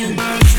you burn